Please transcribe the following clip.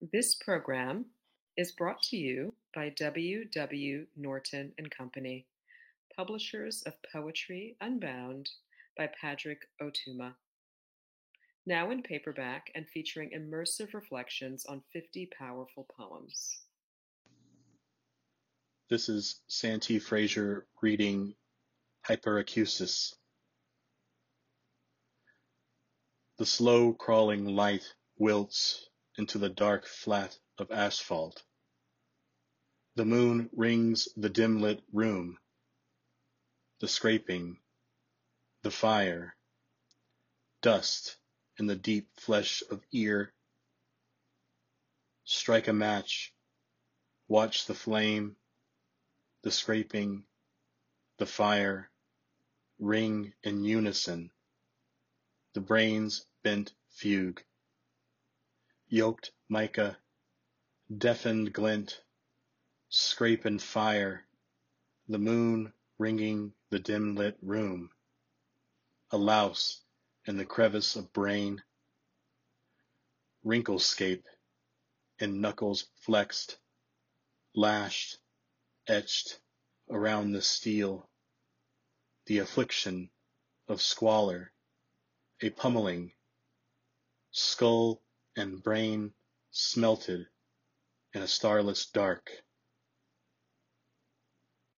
This program is brought to you by W. W. Norton and Company, publishers of Poetry Unbound by Padraig Ó Tuama. Now in paperback and featuring immersive reflections on 50 powerful poems. This is Santee Frazier reading Hyperacusis. The slow crawling light wilts into the dark flat of asphalt. The moon rings the dim lit room. The scraping, the fire, dust in the deep flesh of ear. Strike a match, watch the flame, the scraping, the fire, ring in unison, the brain's bent fugue. Yoked mica, deafened glint, scrape and fire, the moon ringing the dim lit room. A louse in the crevice of brain, wrinklescape in knuckles flexed, lashed, etched around the steel, the affliction of squalor, a pummeling, skull and brain smelted in a starless dark.